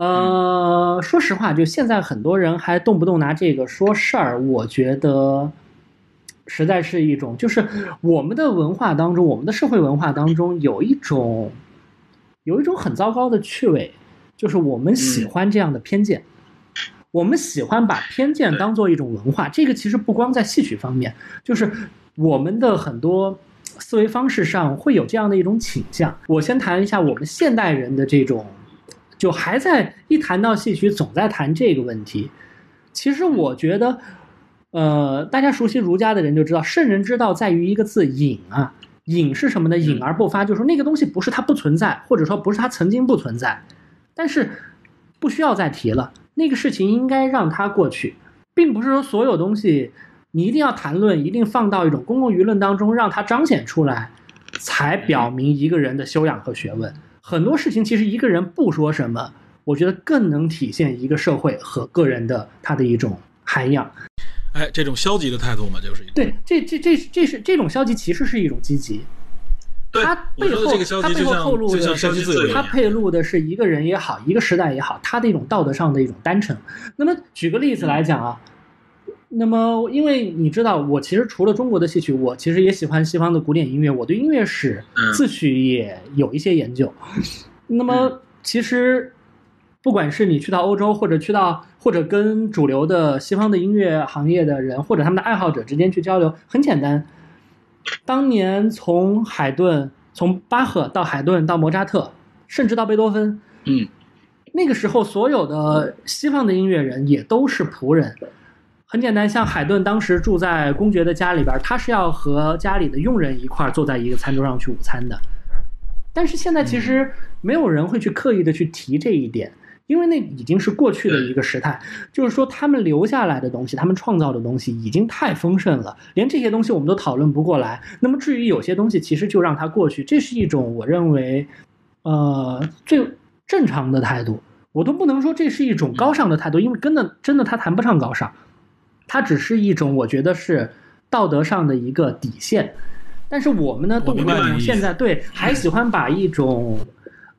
S3: 呃，说实话，就现在很多人还动不动拿这个说事儿，我觉得实在是一种，就是我们的文化当中，我们的社会文化当中有一种有一种很糟糕的趣味，就是我们喜欢这样的偏见。我们喜欢把偏见当做一种文化，这个其实不光在戏曲方面，就是我们的很多思维方式上会有这样的一种倾向。我先谈一下我们现代人的这种就还在一谈到戏曲，总在谈这个问题。其实我觉得，呃，大家熟悉儒家的人就知道，圣人之道在于一个字“隐”啊。隐是什么呢？隐而不发，就是说那个东西不是它不存在，或者说不是它曾经不存在，但是不需要再提了。那个事情应该让它过去，并不是说所有东西你一定要谈论，一定放到一种公共舆论当中，让它彰显出来，才表明一个人的修养和学问。很多事情其实一个人不说什么，我觉得更能体现一个社会和个人的他的一种涵养。
S2: 哎，这种消极的态度嘛，就是一种
S3: 对，这这这这是这种消极，其实是一种积极。
S4: 对
S3: 它背后
S4: 我说的这个消
S3: 它背
S4: 极就像
S3: 后透露的
S4: 就像消极自由一样，
S3: 它配露的是一个人也好，一个时代也好，他的一种道德上的一种单纯。那么举个例子来讲啊，那么因为你知道，我其实除了中国的戏曲，我其实也喜欢西方的古典音乐，我对音乐史
S4: 嗯
S3: 自诩也有一些研究。那么其实不管是你去到欧洲，或者去到或者跟主流的西方的音乐行业的人，或者他们的爱好者之间去交流，很简单。当年从海顿，从巴赫到海顿到莫扎特，甚至到贝多芬，
S4: 嗯，
S3: 那个时候所有的西方的音乐人也都是仆人。很简单，像海顿当时住在公爵的家里边，他是要和家里的佣人一块儿坐在一个餐桌上去午餐的。但是现在其实没有人会去刻意的去提这一点，因为那已经是过去的一个时态。就是说，他们留下来的东西，他们创造的东西已经太丰盛了，连这些东西我们都讨论不过来。那么至于有些东西，其实就让它过去，这是一种我认为，呃，最正常的态度。我都不能说这是一种高尚的态度，因为真的真的他谈不上高尚，它只是一种我觉得是道德上的一个底线。但是我们呢，动不动现在对还喜欢把一种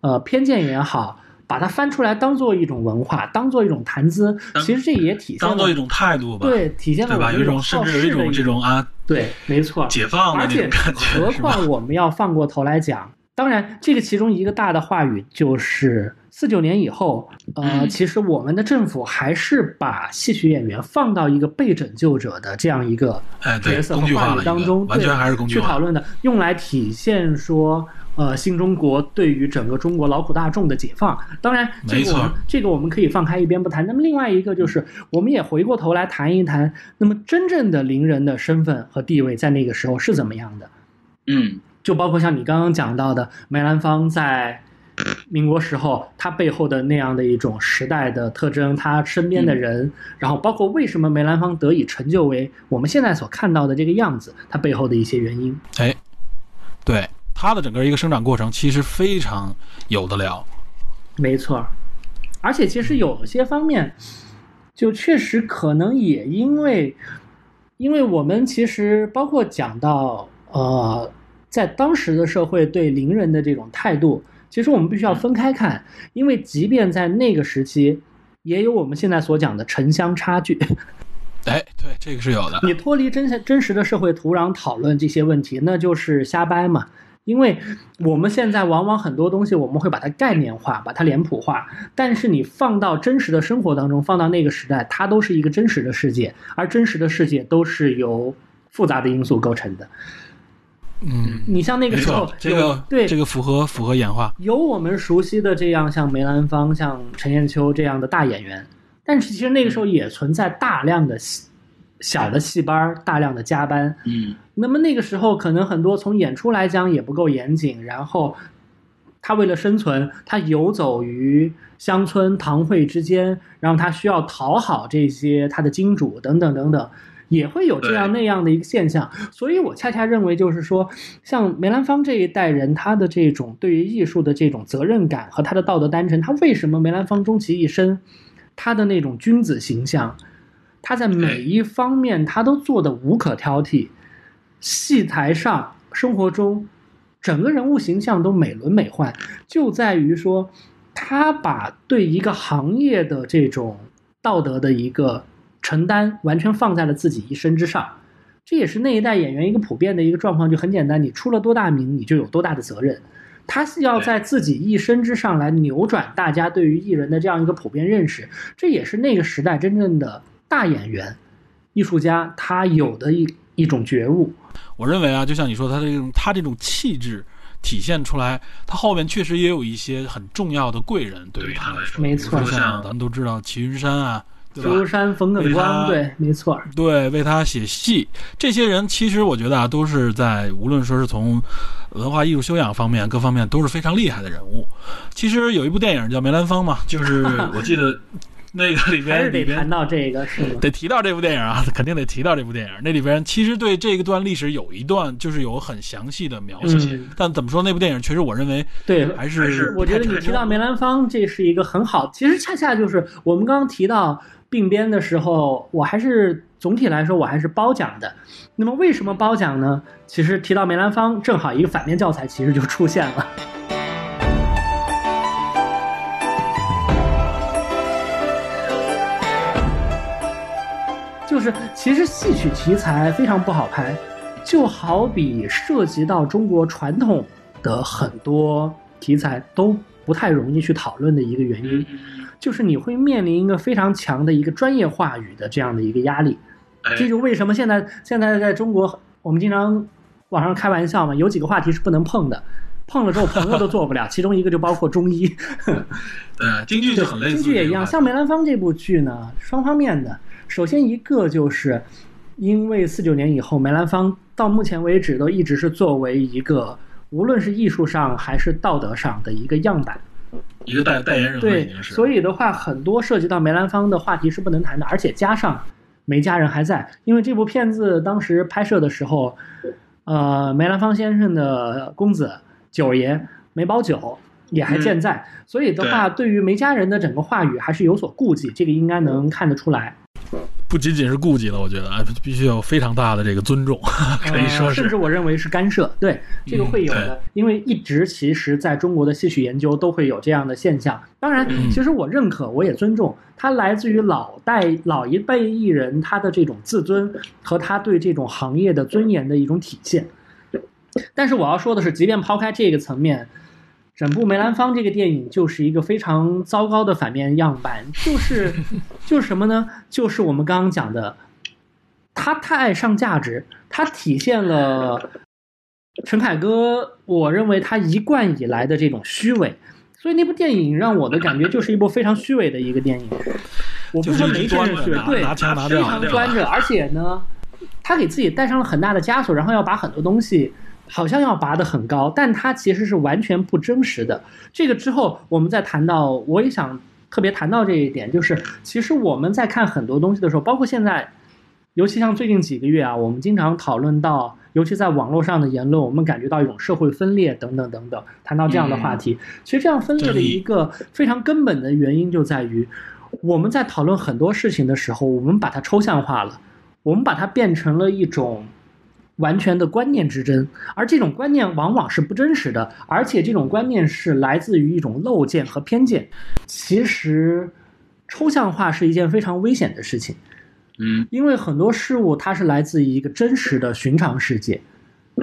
S3: 呃偏见也好，把它翻出来当做一种文化，当做一种谈资，其实这也体现了
S2: 当做一种态度吧，
S3: 对体现了
S2: 对吧？
S3: 我们
S2: 有一种甚
S3: 好
S2: 至有一种这种啊
S3: 对，没错，
S2: 解放的
S3: 而且
S2: 那种感觉，
S3: 何？况我们要放过头来讲，当然，这个其中一个大的话语就是四九年以后，呃，
S4: 嗯
S3: 其实我们的政府还是把戏曲演员放到一个被拯救者的这样一个角，色话语当中，
S2: 完全
S3: 对
S2: 还是工具。
S3: 去讨论的，用来体现说。呃，新中国对于整个中国劳苦大众的解放，当然，这个我们这个我们可以放开一边不谈。那么另外一个就是，我们也回过头来谈一谈，那么真正的伶人的身份和地位在那个时候是怎么样的？
S4: 嗯，
S3: 就包括像你刚刚讲到的梅兰芳在民国时候，他背后的那样的一种时代的特征，他身边的人，然后包括为什么梅兰芳得以成就为我们现在所看到的这个样子，他背后的一些原因。
S2: 哎，对他的整个一个生长过程，其实非常有的聊。
S3: 没错，而且其实有些方面，就确实可能也因为，因为我们其实包括讲到呃，在当时的社会对伶人的这种态度，其实我们必须要分开看，因为即便在那个时期，也有我们现在所讲的城乡差距。
S2: 哎，对，这个是有的。
S3: 你脱离真真实的社会土壤讨论这些问题，那就是瞎掰嘛。因为我们现在往往很多东西我们会把它概念化，把它脸谱化，但是你放到真实的生活当中，放到那个时代，它都是一个真实的世界，而真实的世界都是由复杂的因素构成的。
S2: 嗯，
S3: 你像那个时候，
S2: 这个
S3: 对
S2: 这个符合符合演化。
S3: 有我们熟悉的这样像梅兰芳、像陈砚秋这样的大演员，但是其实那个时候也存在大量的细小的戏班，大量的加班。
S4: 嗯，
S3: 那么那个时候，可能很多从演出来讲也不够严谨，然后他为了生存，他游走于乡村堂会之间，然后他需要讨好这些他的金主等等等等，也会有这样那样的一个现象。所以我恰恰认为，就是说，像梅兰芳这一代人，他的这种对于艺术的这种责任感和他的道德单纯，他为什么梅兰芳终其一生，他的那种君子形象，他在每一方面他都做的无可挑剔。戏台上、生活中，整个人物形象都美轮美奂，就在于说，他把对一个行业的这种道德的一个承担，完全放在了自己一身之上。这也是那一代演员一个普遍的一个状况，就很简单，你出了多大名，你就有多大的责任。他是要在自己一身之上来扭转大家对于艺人的这样一个普遍认识，这也是那个时代真正的大演员、艺术家他有的一一种觉悟。
S2: 我认为啊，就像你说，他这种他这种气质，体现出来，他后面确实也有一些很重要的贵人对于
S4: 他来
S2: 说，
S3: 没错
S2: 比如说像
S4: 像
S2: 咱们都知道齐云山啊，对吧？
S3: 周山、冯耿光，对，没错，
S2: 对，为他写戏，这些人其实我觉得啊，都是在无论说是从文化艺术修养方面各方面都是非常厉害的人物。其实有一部电影叫《梅兰芳》嘛，就是
S4: 我记得
S2: 那个里边
S3: 还是得谈到这个，是吗？
S2: 得提到这部电影啊，肯定得提到这部电影。那里边其实对这一段历史有一段就是有很详细的描写，
S3: 嗯，
S2: 但怎么说那部电影确实我认为
S3: 对，
S2: 还
S4: 是
S3: 我觉得你提到梅兰芳，这是一个很好，其实恰恰就是我们刚刚提到并编的时候，我还是总体来说我还是褒奖的。那么为什么褒奖呢？其实提到梅兰芳，正好一个反面教材其实就出现了。就是其实戏曲题材非常不好拍，就好比涉及到中国传统的很多题材都不太容易去讨论的一个原因，就是你会面临一个非常强的一个专业话语的这样的一个压力。
S4: 哎
S3: 这就为什么现在现在在中国，我们经常网上开玩笑嘛，有几个话题是不能碰的，碰了之后朋友都做不了，其中一个就包括中医。
S4: 呃京剧就很类似，
S3: 京剧也一样，像梅兰芳这部剧呢，双方面的。首先一个就是，因为四九年以后，梅兰芳到目前为止都一直是作为一个无论是艺术上还是道德上的一个样板。
S4: 一个代代言人
S3: 对，所以的话，很多涉及到梅兰芳的话题是不能谈的，而且加上梅家人还在，因为这部片子当时拍摄的时候，呃，梅兰芳先生的公子九爷梅葆玖也还健在，所以的话，对于梅家人的整个话语还是有所顾忌，这个应该能看得出来。
S2: 不仅仅是顾忌了，我觉得啊，必须有非常大的这个尊重，可以说是
S3: 呃甚至我认为是干涉，对这个会有的，因为一直其实在中国的戏曲研究都会有这样的现象。当然，其实我认可，我也尊重，它来自于老代老一辈艺人他的这种自尊和他对这种行业的尊严的一种体现。但是我要说的是，即便抛开这个层面，整部梅兰芳这个电影就是一个非常糟糕的反面样板，就是就是什么呢？就是我们刚刚讲的，他太爱上价值，他体现了陈凯歌，我认为他一贯以来的这种虚伪。所以那部电影让我的感觉就是一部非常虚伪的一个电影。我不说梅先生虚伪，对，非常端着，而且呢，他给自己带上了很大的枷锁，然后要把很多东西好像要拔得很高，但它其实是完全不真实的。这个之后，我们再谈到，我也想特别谈到这一点，就是其实我们在看很多东西的时候，包括现在，尤其像最近几个月啊，我们经常讨论到，尤其在网络上的言论，我们感觉到一种社会分裂等等等等，谈到这样的话题，其实这样分裂的一个非常根本的原因就在于，我们在讨论很多事情的时候，我们把它抽象化了，我们把它变成了一种。完全的观念之争，而这种观念往往是不真实的，而且这种观念是来自于一种陋见和偏见。其实，抽象化是一件非常危险的事情，
S4: 嗯，
S3: 因为很多事物它是来自于一个真实的寻常世界，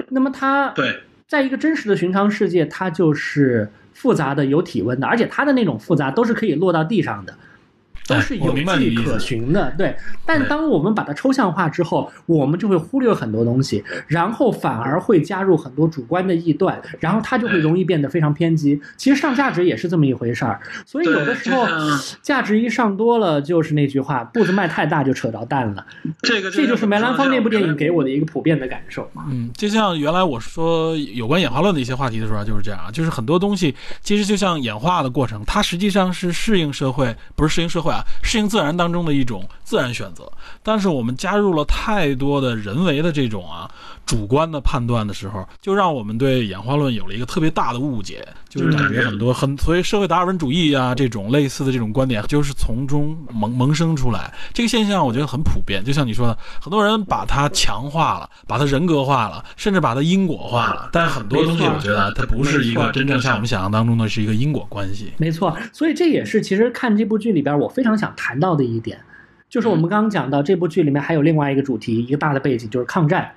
S3: 那么它
S4: 对，
S3: 在一个真实的寻常世界，它就是复杂的、有体温的，而且它的那种复杂都是可以落到地上的。都是有迹可循的，对。但当我们把它抽象化之后，我们就会忽略很多东西，然后反而会加入很多主观的臆断，然后它就会容易变得非常偏激。其实上价值也是这么一回事儿，所以有的时候价值一上多了，就是那句话，步子迈太大就扯着蛋了。
S4: 这个
S3: 这就是梅兰芳那部电影给
S4: 我。
S3: 的一个普遍的感受。
S2: 嗯，就像原来我说有关演化论的一些话题的时候啊，就是这样啊，就是很多东西其实就像演化的过程，它实际上是适应社会，不是适应社会啊，适应自然当中的一种自然选择。但是我们加入了太多的人为的这种啊主观的判断的时候，就让我们对演化论有了一个特别大的误解，就是感觉很多很所以社会达尔文主义啊这种类似的这种观点，就是从中萌萌生出来。这个现象我觉得很普遍，就像你说的，很多人把它强化了，把它人格化了，甚至把它因果化了。但很多东西我觉得它不是一个真正像我们想象当中的是一个因果关系。
S3: 没错，所以这也是其实看这部剧里边我非常想谈到的一点，就是我们刚刚讲到这部剧里面还有另外一个主题，一个大的背景就是抗战。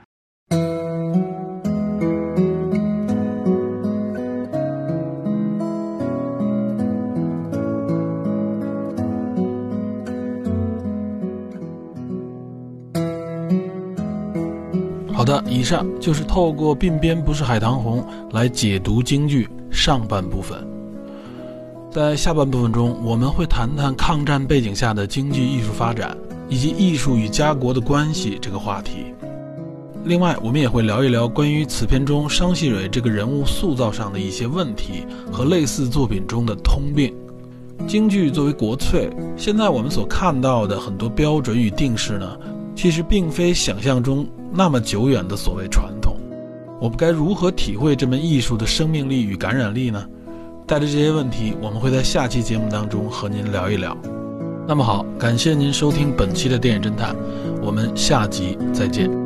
S2: 好，的，以上就是透过鬓边不是海棠红来解读京剧上半部分。在下半部分中，我们会谈谈抗战背景下的京剧艺术发展以及艺术与家国的关系这个话题。另外，我们也会聊一聊关于此片中商细蕊这个人物塑造上的一些问题和类似作品中的通病。京剧作为国粹，现在我们所看到的很多标准与定式呢，其实并非想象中那么久远的所谓传统。我们该如何体会这门艺术的生命力与感染力呢？带着这些问题，我们会在下期节目当中和您聊一聊。那么好，感谢您收听本期的电影侦探，我们下集再见。